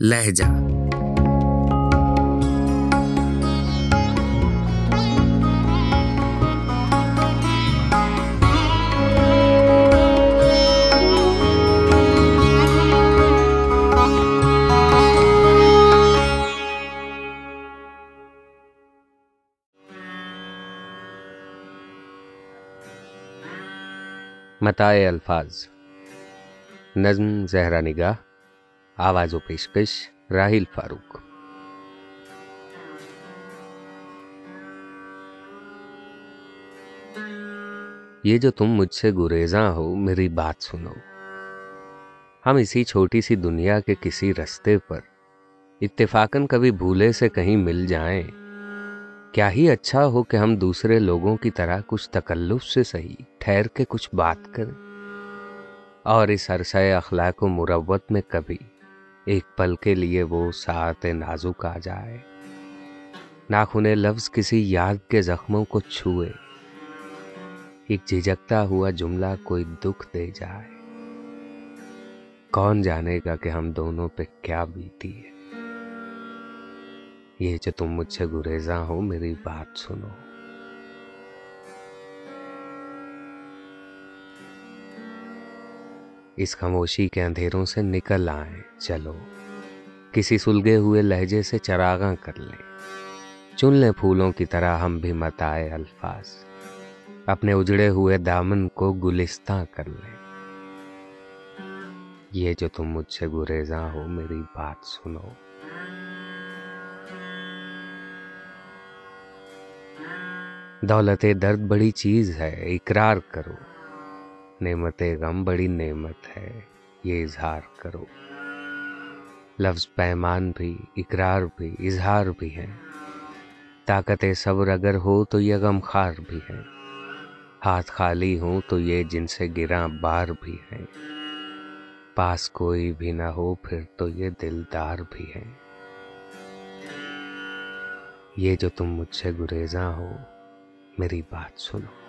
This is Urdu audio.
لہجہ۔ متائے الفاظ۔ نظم زہرا نگاہ۔ آواز و پیشکش راہیل فاروق۔ یہ جو تم مجھ سے گریزاں ہو، میری بات سنو۔ ہم اسی چھوٹی سی دنیا کے کسی رستے پر اتفاقاً کبھی بھولے سے کہیں مل جائیں۔ کیا ہی اچھا ہو کہ ہم دوسرے لوگوں کی طرح کچھ تکلف سے صحیح ٹھہر کے کچھ بات کریں۔ اور اس عرصہ اخلاق و مروت میں کبھی ایک پل کے لیے وہ ساتھ نازک آ جائے۔ ناخن لفظ کسی یاد کے زخموں کو چھوئے۔ ایک جھجکتا ہوا جملہ کوئی دکھ دے جائے۔ کون جانے گا کہ ہم دونوں پہ کیا بیتی ہے؟ یہ جو تم مجھ سے گریزاں ہو، میری بات سنو۔ اس خاموشی کے اندھیروں سے نکل آئیں۔ چلو، کسی سلگے ہوئے لہجے سے چراغاں کر لیں۔ چن لیں پھولوں کی طرح ہم بھی متائے الفاظ۔ اپنے اجڑے ہوئے دامن کو گلستہ کر لیں۔ یہ جو تم مجھ سے گریزاں ہو، میری بات سنو۔ دولت درد بڑی چیز ہے، اقرار کرو۔ نعمت غم بڑی نعمت ہے، یہ اظہار کرو۔ لفظ پیمان بھی، اقرار بھی، اظہار بھی ہے طاقت صبر اگر ہو تو یہ غم خار بھی ہے ہاتھ خالی ہوں تو یہ جن سے گراں بار بھی ہے پاس کوئی بھی نہ ہو پھر تو یہ دلدار بھی ہے یہ جو تم مجھ سے گریزاں ہو، میری بات سنو۔